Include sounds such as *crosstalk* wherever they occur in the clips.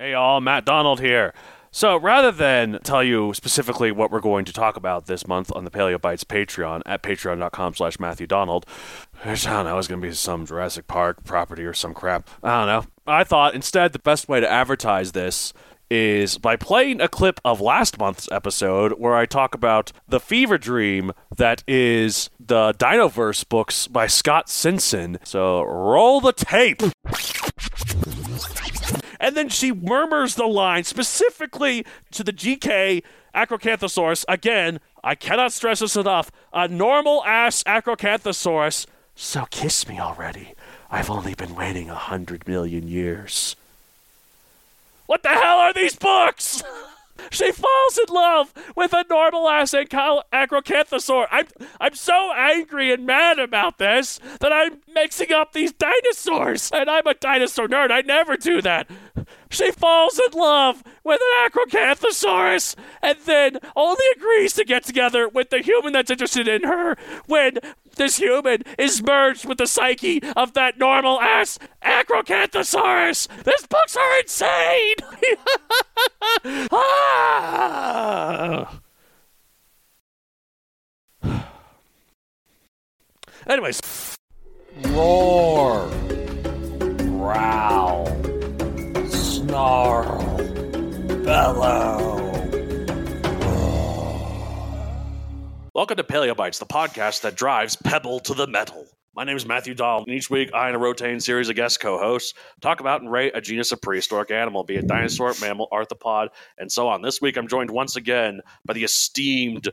Hey, all, Matt Donald here. So, rather than tell you specifically what we're going to talk about this month on the Paleo Bites Patreon at patreon.com slash Matthew Donald, I don't know, is going to be some Jurassic Park property or some crap. I don't know. I thought instead the best way to advertise this is by playing a clip of last month's episode where I talk about the fever dream that is the Dinoverse books by Scott Ciencin. So roll the tape. And then she murmurs the line specifically to the GK Acrocanthosaurus. Again, I cannot stress this enough. A normal ass Acrocanthosaurus. So kiss me already. I've only been waiting a hundred million years. What the hell are these books? *laughs* She falls in love with a normal ass acrocanthosaur. I'm I'm so angry and mad about this that I'm mixing up these dinosaurs. And I'm a dinosaur nerd. I never do that. She falls in love with an acrocanthosaurus and then only agrees to get together with the human that's interested in her when this human is merged with the psyche of that normal ass acrocanthosaurus. These books are insane. *laughs* ah! *sighs* Anyways, roar, growl, snarl, bellow. Welcome to Paleo Bites, the podcast that drives Pebble to the metal. My name is Matthew Dahl, and each week I and a rotating series of guest co-hosts talk about and rate a genus of prehistoric animal, be it dinosaur, mammal, arthropod, and so on. This week I'm joined once again by the esteemed,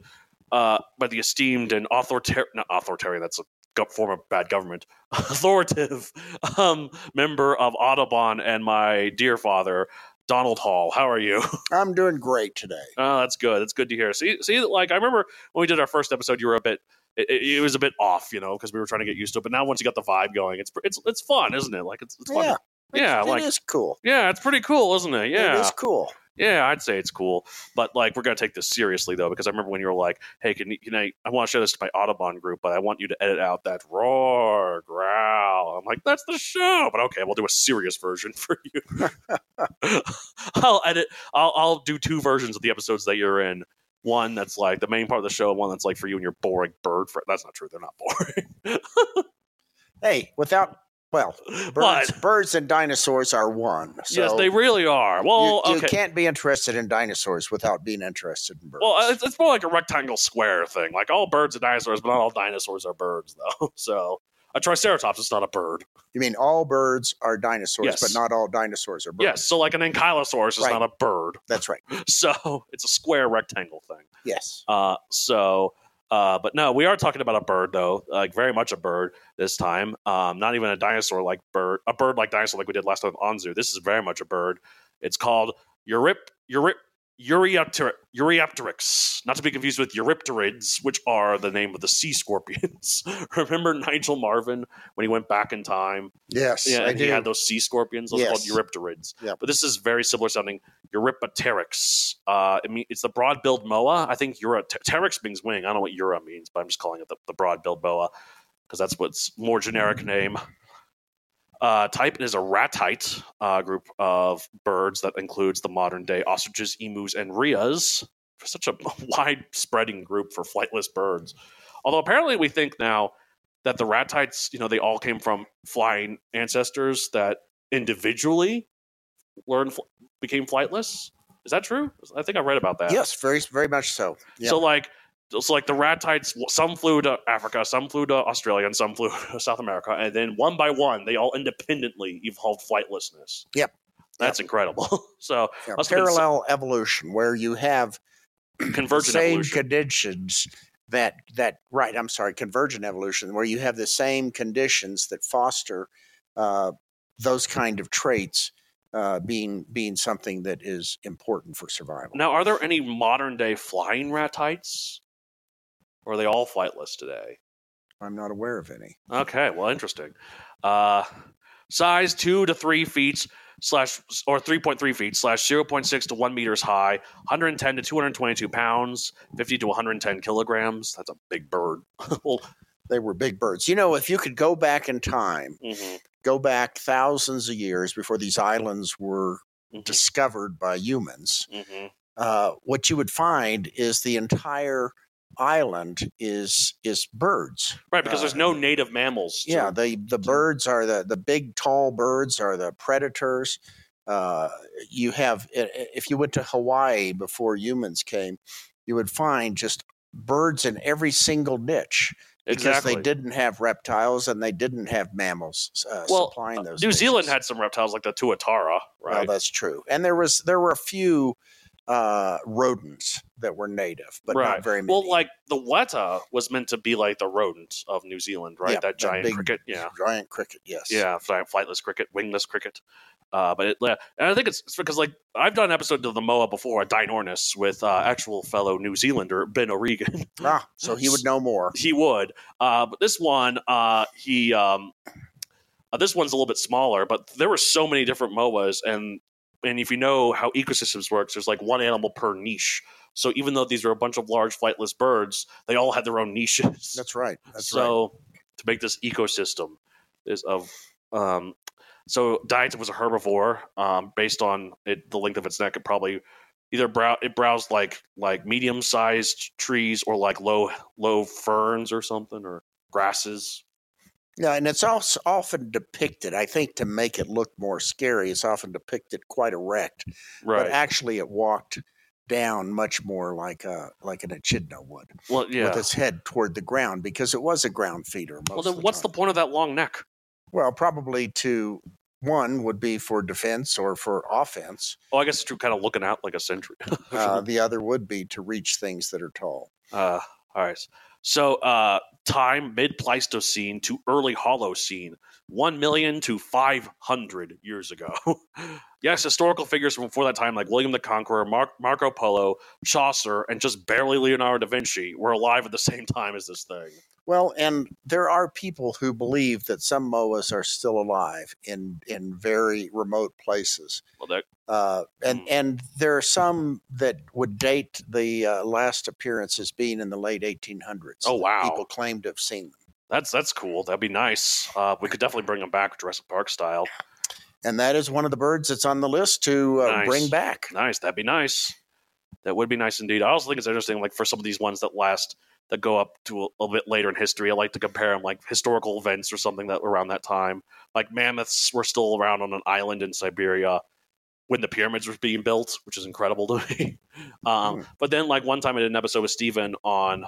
uh, by the esteemed and authoritarian, not authoritarian, that's a form of bad government, *laughs* authoritative um, member of Audubon and my dear father, Donald Hall. How are you? *laughs* I'm doing great today. Oh, that's good. That's good to hear. See, see, like I remember when we did our first episode, you were a bit. It, it was a bit off, you know, because we were trying to get used to it. But now, once you got the vibe going, it's it's it's fun, isn't it? Like it's it's fun. Yeah, yeah, it like is cool. yeah, it's pretty cool, isn't it? Yeah, it is cool. Yeah, I'd say it's cool, but like we're gonna take this seriously though, because I remember when you were like, "Hey, can, you- can I? I want to show this to my Audubon group, but I want you to edit out that roar, growl." I'm like, "That's the show," but okay, we'll do a serious version *laughs* for you. *laughs* I'll edit. I'll I'll do two versions of the episodes that you're in. One that's like the main part of the show, and one that's like for you and your boring bird friend. That's not true. They're not boring. *laughs* Hey, without well, birds, birds and dinosaurs are one. So yes, they really are. Well, you, you okay. can't be interested in dinosaurs without being interested in birds. Well, it's, it's more like a rectangle square thing. Like all birds are dinosaurs, but not all dinosaurs are birds, though. *laughs* So a triceratops is not a bird. you mean all birds are dinosaurs, Yes. but not all dinosaurs are birds? Yes. So like an ankylosaurus is Right. not a bird. that's right. *laughs* So it's a square rectangle thing. Yes. Uh, so, uh, but no, we are talking about a bird though, like very much a bird this time. Um, not even a dinosaur like bird, a bird like dinosaur like we did last time on Zoo. This is very much a bird. It's called Eurip Eurip Euryapteryx, not to be confused with Eurypterids, which are the name of the sea scorpions. *laughs* Remember Nigel Marven when he went back in time? Yes. Yeah, and he had those sea scorpions. Those Yes. are called Eurypterids. Yeah. But this is very similar sounding Euryapteryx. Uh, I mean, it's the broad-billed moa. I think Eura Teryx means wing. I don't know what Eura means, but I'm just calling it the, the broad-billed moa because that's what's more generic name. Uh, type is a ratite uh, group of birds that includes the modern day ostriches, emus, and rheas. Such a *laughs* wide-spreading group for flightless birds. Although apparently we think now that the ratites, you know, they all came from flying ancestors that individually learned became flightless. Is that true? I think I read about that. Yes, very very much so. Yeah. So like, so like the ratites, some flew to Africa, some flew to Australia, and some flew to South America, and then one by one, they all independently evolved flightlessness. Yep. That's incredible. *laughs* so Yeah, must have been parallel evolution where you have *clears throat* convergent same evolution. conditions that that right i'm sorry convergent evolution where you have the same conditions that foster uh, those kind of traits uh, being being something that is important for survival now, are there any modern day flying ratites, or are they all flightless today? i'm not aware of any Okay, well, interesting. Uh, size two to three feet slash or three point three feet slash zero point six to one meters high, 110 to 222 pounds, 50 to 110 kilograms. That's a big bird. *laughs* well, they were big birds you know if you could go back in time mhm, go back thousands of years before these islands were mhm, discovered by humans mhm. uh, what you would find is the entire island is is birds right because there's uh, no native mammals. to- Yeah, the the birds are the the big tall birds are the predators. Uh, you have if you went to Hawaii before humans came, you would find just birds in every single niche because exactly. they didn't have reptiles and they didn't have mammals uh, Well, supplying uh, those. New Zealand had some reptiles like the tuatara, Well, right? that's true, and there was there were a few uh, rodents that were native, but right. not very many. Well, like the weta was meant to be like the rodent of New Zealand, right? Yeah, that that giant big cricket. Yeah. giant cricket. Yes. Yeah, fly, flightless cricket, wingless cricket. Uh, but it, and I think it's, it's because like I've done an episode of the Moa before, a Dinornis, with uh, actual fellow New Zealander Ben O'Regan. *laughs* Ah, so he would *laughs* know more. he would, uh, but this one, uh, he, um, uh, this one's a little bit smaller. But there were so many different Moas, and and if you know how ecosystems works, there's like one animal per niche. So even though these are a bunch of large flightless birds, they all had their own niches That's right. That's right. so to make this ecosystem is of um, so diet was a herbivore um, based on it, the length of its neck. It probably either brow it browsed like like medium sized trees or like low low ferns or something or grasses. Yeah, and it's also often depicted. I think to make it look more scary, it's often depicted quite erect, Right. but actually it walked down much more like a like an echidna would, well, yeah. with its head toward the ground because it was a ground feeder. Well, then the what's the point of that long neck? Well, probably to one would be for defense or for offense. Oh, I guess it's true. Kind of looking out like a sentry. *laughs* Uh, the other would be to reach things that are tall. Uh, all right. So, uh, time mid Pleistocene to early Holocene, 1 million to 500 years ago. *laughs* yes, historical figures from before that time, like William the Conqueror, Mar- Marco Polo, Chaucer, and just barely Leonardo da Vinci, were alive at the same time as this thing. Well, and there are people who believe that some moas are still alive in in very remote places. Well, that, Uh, and Mm. and there are some that would date the uh, last appearance as being in the late 1800s. Oh, wow. People claim to have seen them, that's that's cool. That'd be nice. Uh, we could definitely bring them back Jurassic Park style. and that is one of the birds that's on the list to uh, Nice. bring back. Nice. That'd be nice. That would be nice indeed. I also think it's interesting, like for some of these ones that last, that go up to a, little bit later in history. I like to compare them, like historical events or something that around that time. Like mammoths were still around on an island in Siberia when the pyramids were being built, which is incredible to *laughs* me. Um, Hmm. But then, like one time, I did an episode with Steven on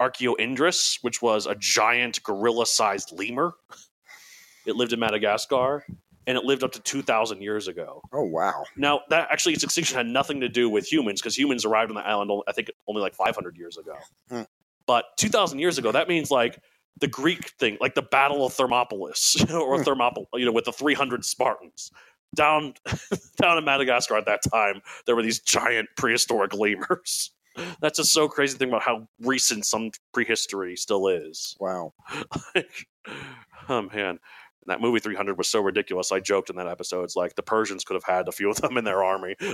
Archaeoindris, which was a giant gorilla-sized lemur. It lived in Madagascar, and it lived up to two thousand years ago. Oh wow! Now, that actually its extinction had nothing to do with humans because humans arrived on the island, I think, only like 500 years ago. Hmm. But 2,000 years ago, that means like the Greek thing, like the Battle of Thermopylae, *laughs* or Hmm. Thermopylae, you know, with the 300 Spartans. Down, *laughs* down in Madagascar at that time, there were these giant prehistoric lemurs. *laughs* That's just so crazy to think about how recent some prehistory still is. Wow! oh man. And that movie 300 was so ridiculous. I joked in that episode. It's like the Persians could have had a few of them in their army. *laughs*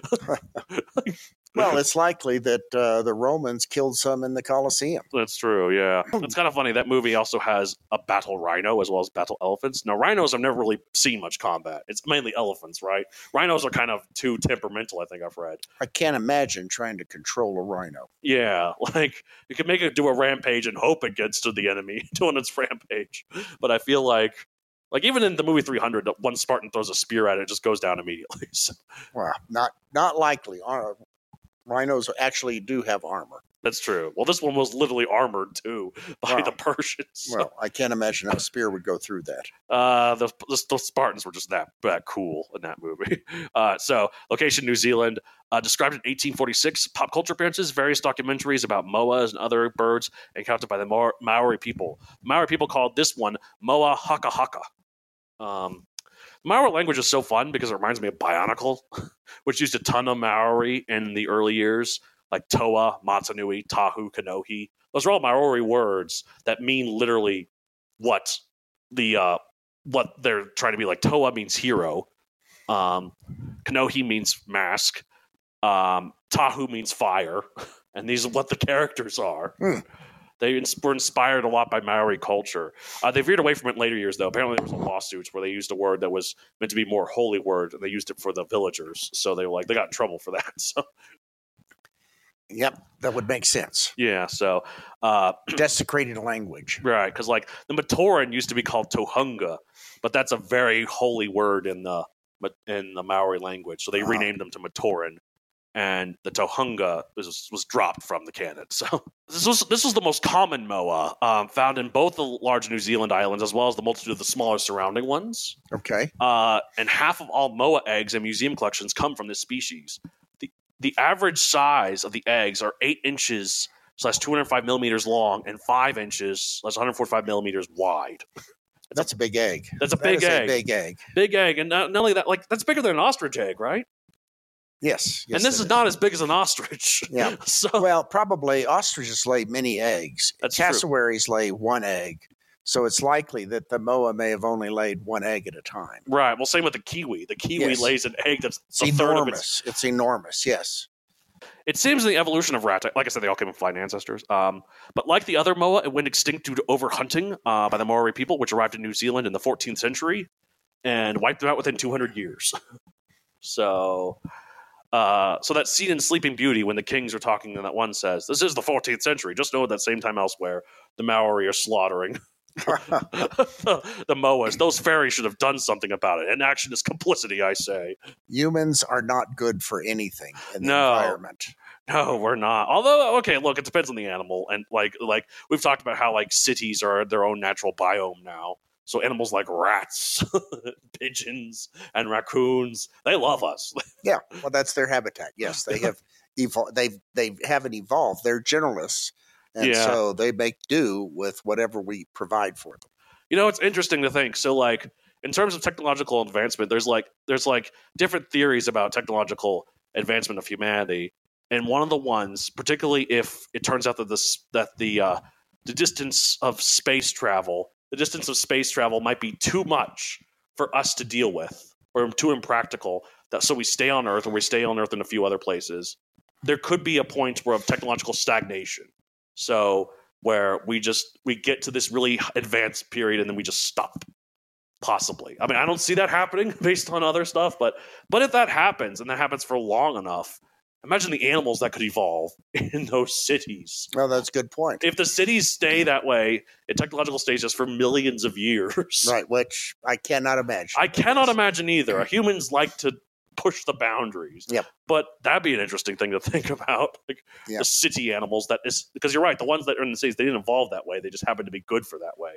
Well, it's likely that uh, the Romans killed some in the Colosseum. That's true. Yeah. It's kind of funny. That movie also has a battle rhino as well as battle elephants. Now, rhinos I've never really seen much combat. It's mainly elephants, right? Rhinos are kind of too temperamental, I think I've read. I can't imagine trying to control a rhino. Yeah, *laughs* like you can make it do a rampage and hope it gets to the enemy *laughs* doing its rampage. But I feel like Like even in the movie 300, one Spartan throws a spear at it, it just goes down immediately. *laughs* So Well, not not likely. Ar- Rhinos actually do have armor. that's true. Well, this one was literally armored too by Wow. the Persians. So, Well, I can't imagine how a spear would go through that. uh, the, the, the Spartans were just that that cool in that movie. *laughs* Uh, so, location New Zealand, uh, described in 1846. Pop culture appearances, various documentaries about moas and other birds encountered by the Maor- Maori people. Maori people called this one moa haka haka. Um, Maori language is so fun because it reminds me of Bionicle, *laughs* which used a ton of Maori in the early years, like Toa, Matanui, Tahu, Kanohi. Those are all Maori words that mean literally what the uh, what they're trying to be like. Toa means hero. Um, Kanohi means mask. Um, Tahu means fire, *laughs* and these are what the characters are. Hmm. They were inspired a lot by Maori culture. Uh, they veered away from it in later years, though. Apparently, there was a lawsuit where they used a word that was meant to be more holy word, and they used it for the villagers. So they were like, they got in trouble for *laughs* that. So Yep, that would make sense. yeah, so uh, *clears throat* Desecrated language. right, because like the Matoran used to be called Tohunga, but that's a very holy word in the in the Maori language. So they Ah. renamed them to Matoran, and the Tohunga was was dropped from the canon. So *laughs* this was this was the most common moa um, found in both the large New Zealand islands as well as the multitude of the smaller surrounding ones. Okay. Uh, and half of all moa eggs in museum collections come from this species. The the average size of the eggs are eight inches slash 205 millimeters long and five inches slash 145 millimeters wide. That's a big egg. That's a That big egg. a big egg. Big egg, and not, not only that, like that's bigger than an ostrich egg, right? Yes. yes and this is not as big as an ostrich. Yeah. *laughs* so Well, probably ostriches lay many eggs. That's true. Cassowaries lay one egg. So it's likely that the moa may have only laid one egg at a time. right. Well, same with the kiwi. The kiwi Yes. lays an egg that's It's a third of its enormous. It's enormous. Yes. It seems in the evolution of rat, like I said, they all came from flying ancestors. Um, but like the other moa, it went extinct due to overhunting uh, by the Maori people, which arrived in New Zealand in the 14th century and wiped them out within 200 years. *laughs* so, uh, so that scene in Sleeping Beauty when the kings are talking and that one says, "This is the 14th century." Just know at that same time elsewhere, the Maori are slaughtering the, *laughs* the moas. Those fairies should have done something about it. And action is complicity, I say. Humans are not good for anything in the No. environment. No, we're not. Although, okay, look, it depends on the animal, and like, like we've talked about how like cities are their own natural biome now. So animals like rats, *laughs* pigeons, and raccoons, they love us. *laughs* Yeah. Well, that's their habitat. Yes, they have evolved. They've they haven't evolved. They're generalists, and Yeah. so they make do with whatever we provide for them. You know, it's interesting to think. So, like, in terms of technological advancement, there's like there's like different theories about technological advancement of humanity, and one of the ones, particularly if it turns out that this that the uh, the distance of space travel, the distance of space travel might be too much for us to deal with, or too impractical. That so we stay on Earth, or we stay on Earth in a few other places. There could be a point where of technological stagnation. So where we just we get to this really advanced period and then we just stop possibly i mean i don't see that happening *laughs* based on other stuff but but if that happens and that happens for long enough imagine the animals that could evolve *laughs* in those cities Well, that's a good point. if the cities stay that way in technological stages for millions of years *laughs* Right, which I cannot imagine. i cannot imagine either humans like to push the boundaries Yep. but that'd be an interesting thing to think *laughs* about like Yeah. the city animals that is because you're right the ones that are in the cities they didn't evolve that way they just happened to be good for that way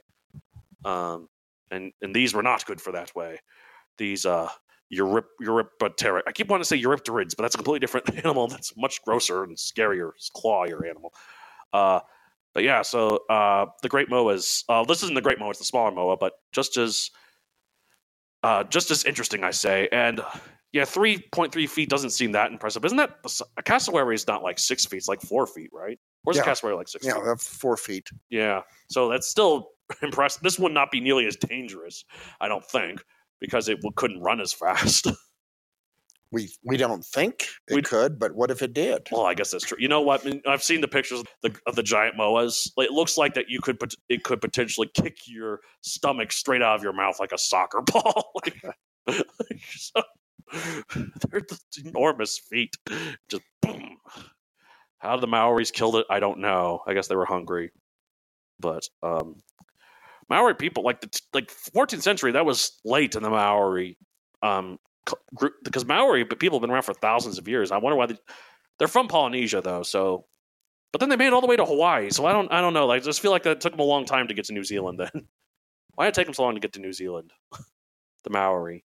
um and and these were not good for that way these uh Eurip, Euriptera. I keep wanting to say Eurypterids, but that's a completely different *laughs* animal. That's much grosser and scarier, clawier animal. Uh, but yeah, so uh, the Great Moas. Uh, this isn't the Great Moa; it's the smaller Moa, but just as uh, just as interesting, I say. And yeah, three point three feet doesn't seem that impressive, isn't that? A cassowary is not like six feet; it's like four feet, right? Where's a cassowary like six yeah, feet? that's four feet. Yeah. So that's still *laughs* impressive. This would not be nearly as dangerous, I don't think, because it couldn't run as fast. *laughs* We we don't think it We- could, but what if it did? well, I guess that's true. You know what? I mean, I've seen the pictures of the, of the giant moas. It looks like that you could it could potentially kick your stomach straight out of your mouth like a soccer *laughs* ball. *laughs* like, so, they're enormous feet. Just boom. How the Maoris killed it, I don't know. I guess they were hungry, but um, Maori people like the like 14th century. That was late in the Maori um group because Maori but people have been around for thousands of years. I wonder why they, they're from Polynesia though. So, but then they made it all the way to Hawaii. So I don't I don't know. Like, I just feel like that took them a long time to get to New Zealand. Then *laughs* why did it take them so long to get to New Zealand? *laughs* the Maori.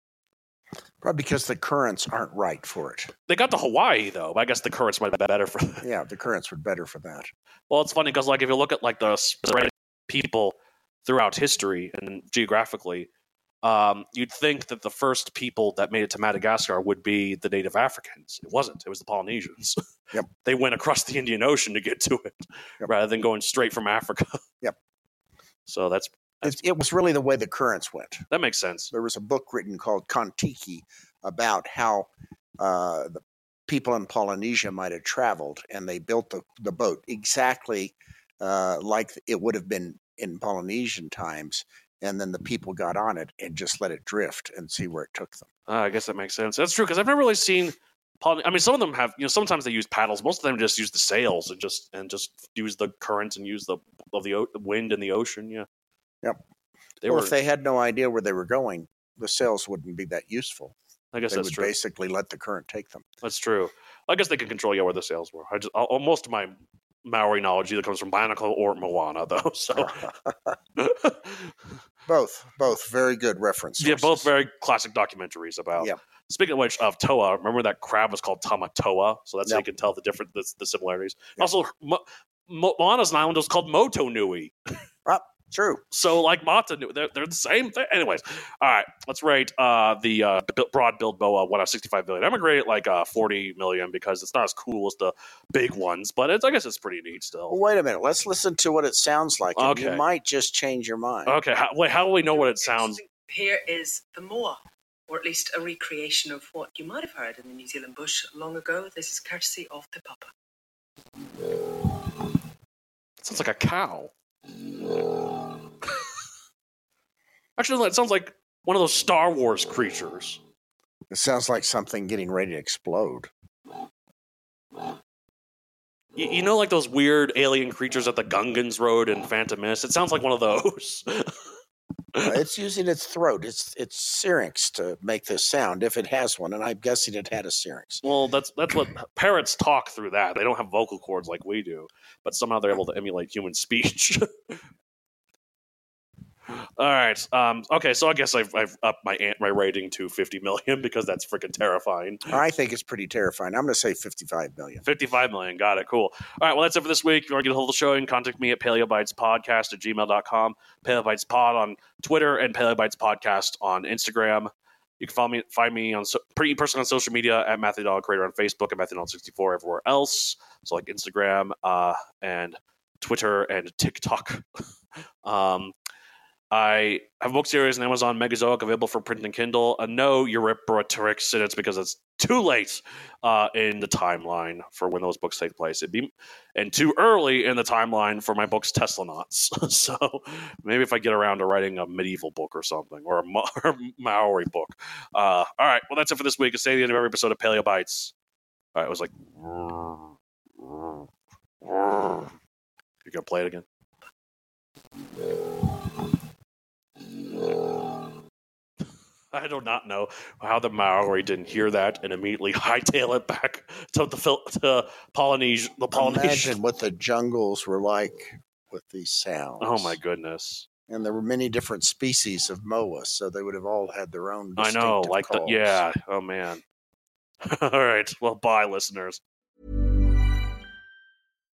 Probably because the currents aren't right for it. They got to Hawaii though. But I guess the currents might be better for. *laughs* Yeah, the currents were better for that. Well, it's funny because like if you look at like the spread people throughout history and geographically, um, you'd think that the first people that made it to Madagascar would be the native Africans. It wasn't. It was the Polynesians. *laughs* Yep. they went across the Indian Ocean to get to it Yep. rather than going straight from Africa. *laughs* Yep. So that's It, it was really the way the currents went. that makes sense. There was a book written called Kontiki about how uh, the people in Polynesia might have traveled, and they built the, the boat exactly uh, like it would have been in Polynesian times. And then the people got on it and just let it drift and see where it took them. Uh, I guess that makes sense. That's true because I've never really seen. Poly- I mean, some of them have. You know, sometimes they use paddles. Most of them just use the sails and just and just use the currents and use the of the o- wind and the ocean. Yeah. Yep. They well, were. if they had no idea where they were going, the sails wouldn't be that useful. I guess They that's would true. basically let the current take them. That's true. I guess they could control yeah where the sails were. I just uh, most of my Maori knowledge either comes from Bionicle or Moana though. So *laughs* both, both very good reference. yeah, both very classic documentaries about. Yeah. Speaking of which, of Toa, remember that crab was called Tamatoa, so that's how you can tell the different the, the similarities. Yep. Also, Mo- Mo- Moana's an island was called Motunui. True. So like Mata, Nui, they're, they're the same thing. Anyways, all right, let's rate uh, the uh, broad billed moa one out of sixty five million. I'm gonna grade it like uh, forty million because it's not as cool as the big ones, but it's I guess it's pretty neat still. Well, wait a minute. Let's listen to what it sounds like. and You might just change your mind. Okay, how, wait, how do we know what it sounds? Here is the moa, or at least a recreation of what you might have heard in the New Zealand bush long ago. This is courtesy of the Papa. Sounds like a cow. Actually, it sounds like one of those Star Wars creatures. It sounds like something getting ready to explode. You, you know, like those weird alien creatures at the Gungans Road in Phantom Menace. It sounds like one of those. Uh, *laughs* it's using its throat, its its syrinx to make this sound, if it has one, and I'm guessing it had a syrinx. well, that's that's what *clears throat* parrots talk through. That they don't have vocal cords like we do, but somehow they're able to emulate human speech. *laughs* All right. Um, okay, so I guess I've, I've upped my ant- my rating to 50 million *laughs* because that's freaking terrifying. I think it's pretty terrifying. I'm going to say 55 million. 55 million. Got it. Cool. All right. Well, that's it for this week. If you want to get a hold of the show, you can contact me at paleobitespodcast at gmail.com, paleobitespod on Twitter, and paleobitespodcast on Instagram. You can follow me, find me on so, pretty personally on social media at Matthew Donald Creator on Facebook and Matthew 64 everywhere else. So like Instagram uh, and Twitter and TikTok. *laughs* um, I have book series on Amazon Megazoic available for print and Kindle. Uh, no Euryapteryx, and it's because it's too late uh, in the timeline for when those books take place. It'd be and too early in the timeline for my books Teslanauts. *laughs* so maybe if I get around to writing a medieval book or something or a, Ma- *laughs* or Maori book. Uh, all right, well that's it for this week. It's the end of every episode of Paleo Bites. All right, it was like. You gonna play it again? I do not know how the Maori didn't hear that and immediately *laughs* hightail it back to the to Polynesia. The Polynesian. Imagine what the jungles were like with these sounds. Oh my goodness! And there were many different species of moa, so they would have all had their own. I know, like the yeah. Oh man. *laughs* All right. Well, bye, listeners.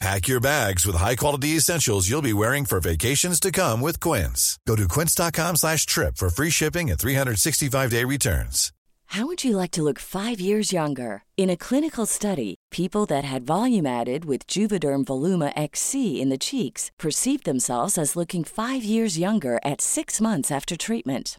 Pack your bags with high-quality essentials you'll be wearing for vacations to come with Quince. Go to quince.com slash trip for free shipping and 365-day returns. How would you like to look five years younger? In a clinical study, people that had volume added with Juvederm Voluma XC in the cheeks perceived themselves as looking five years younger at six months after treatment.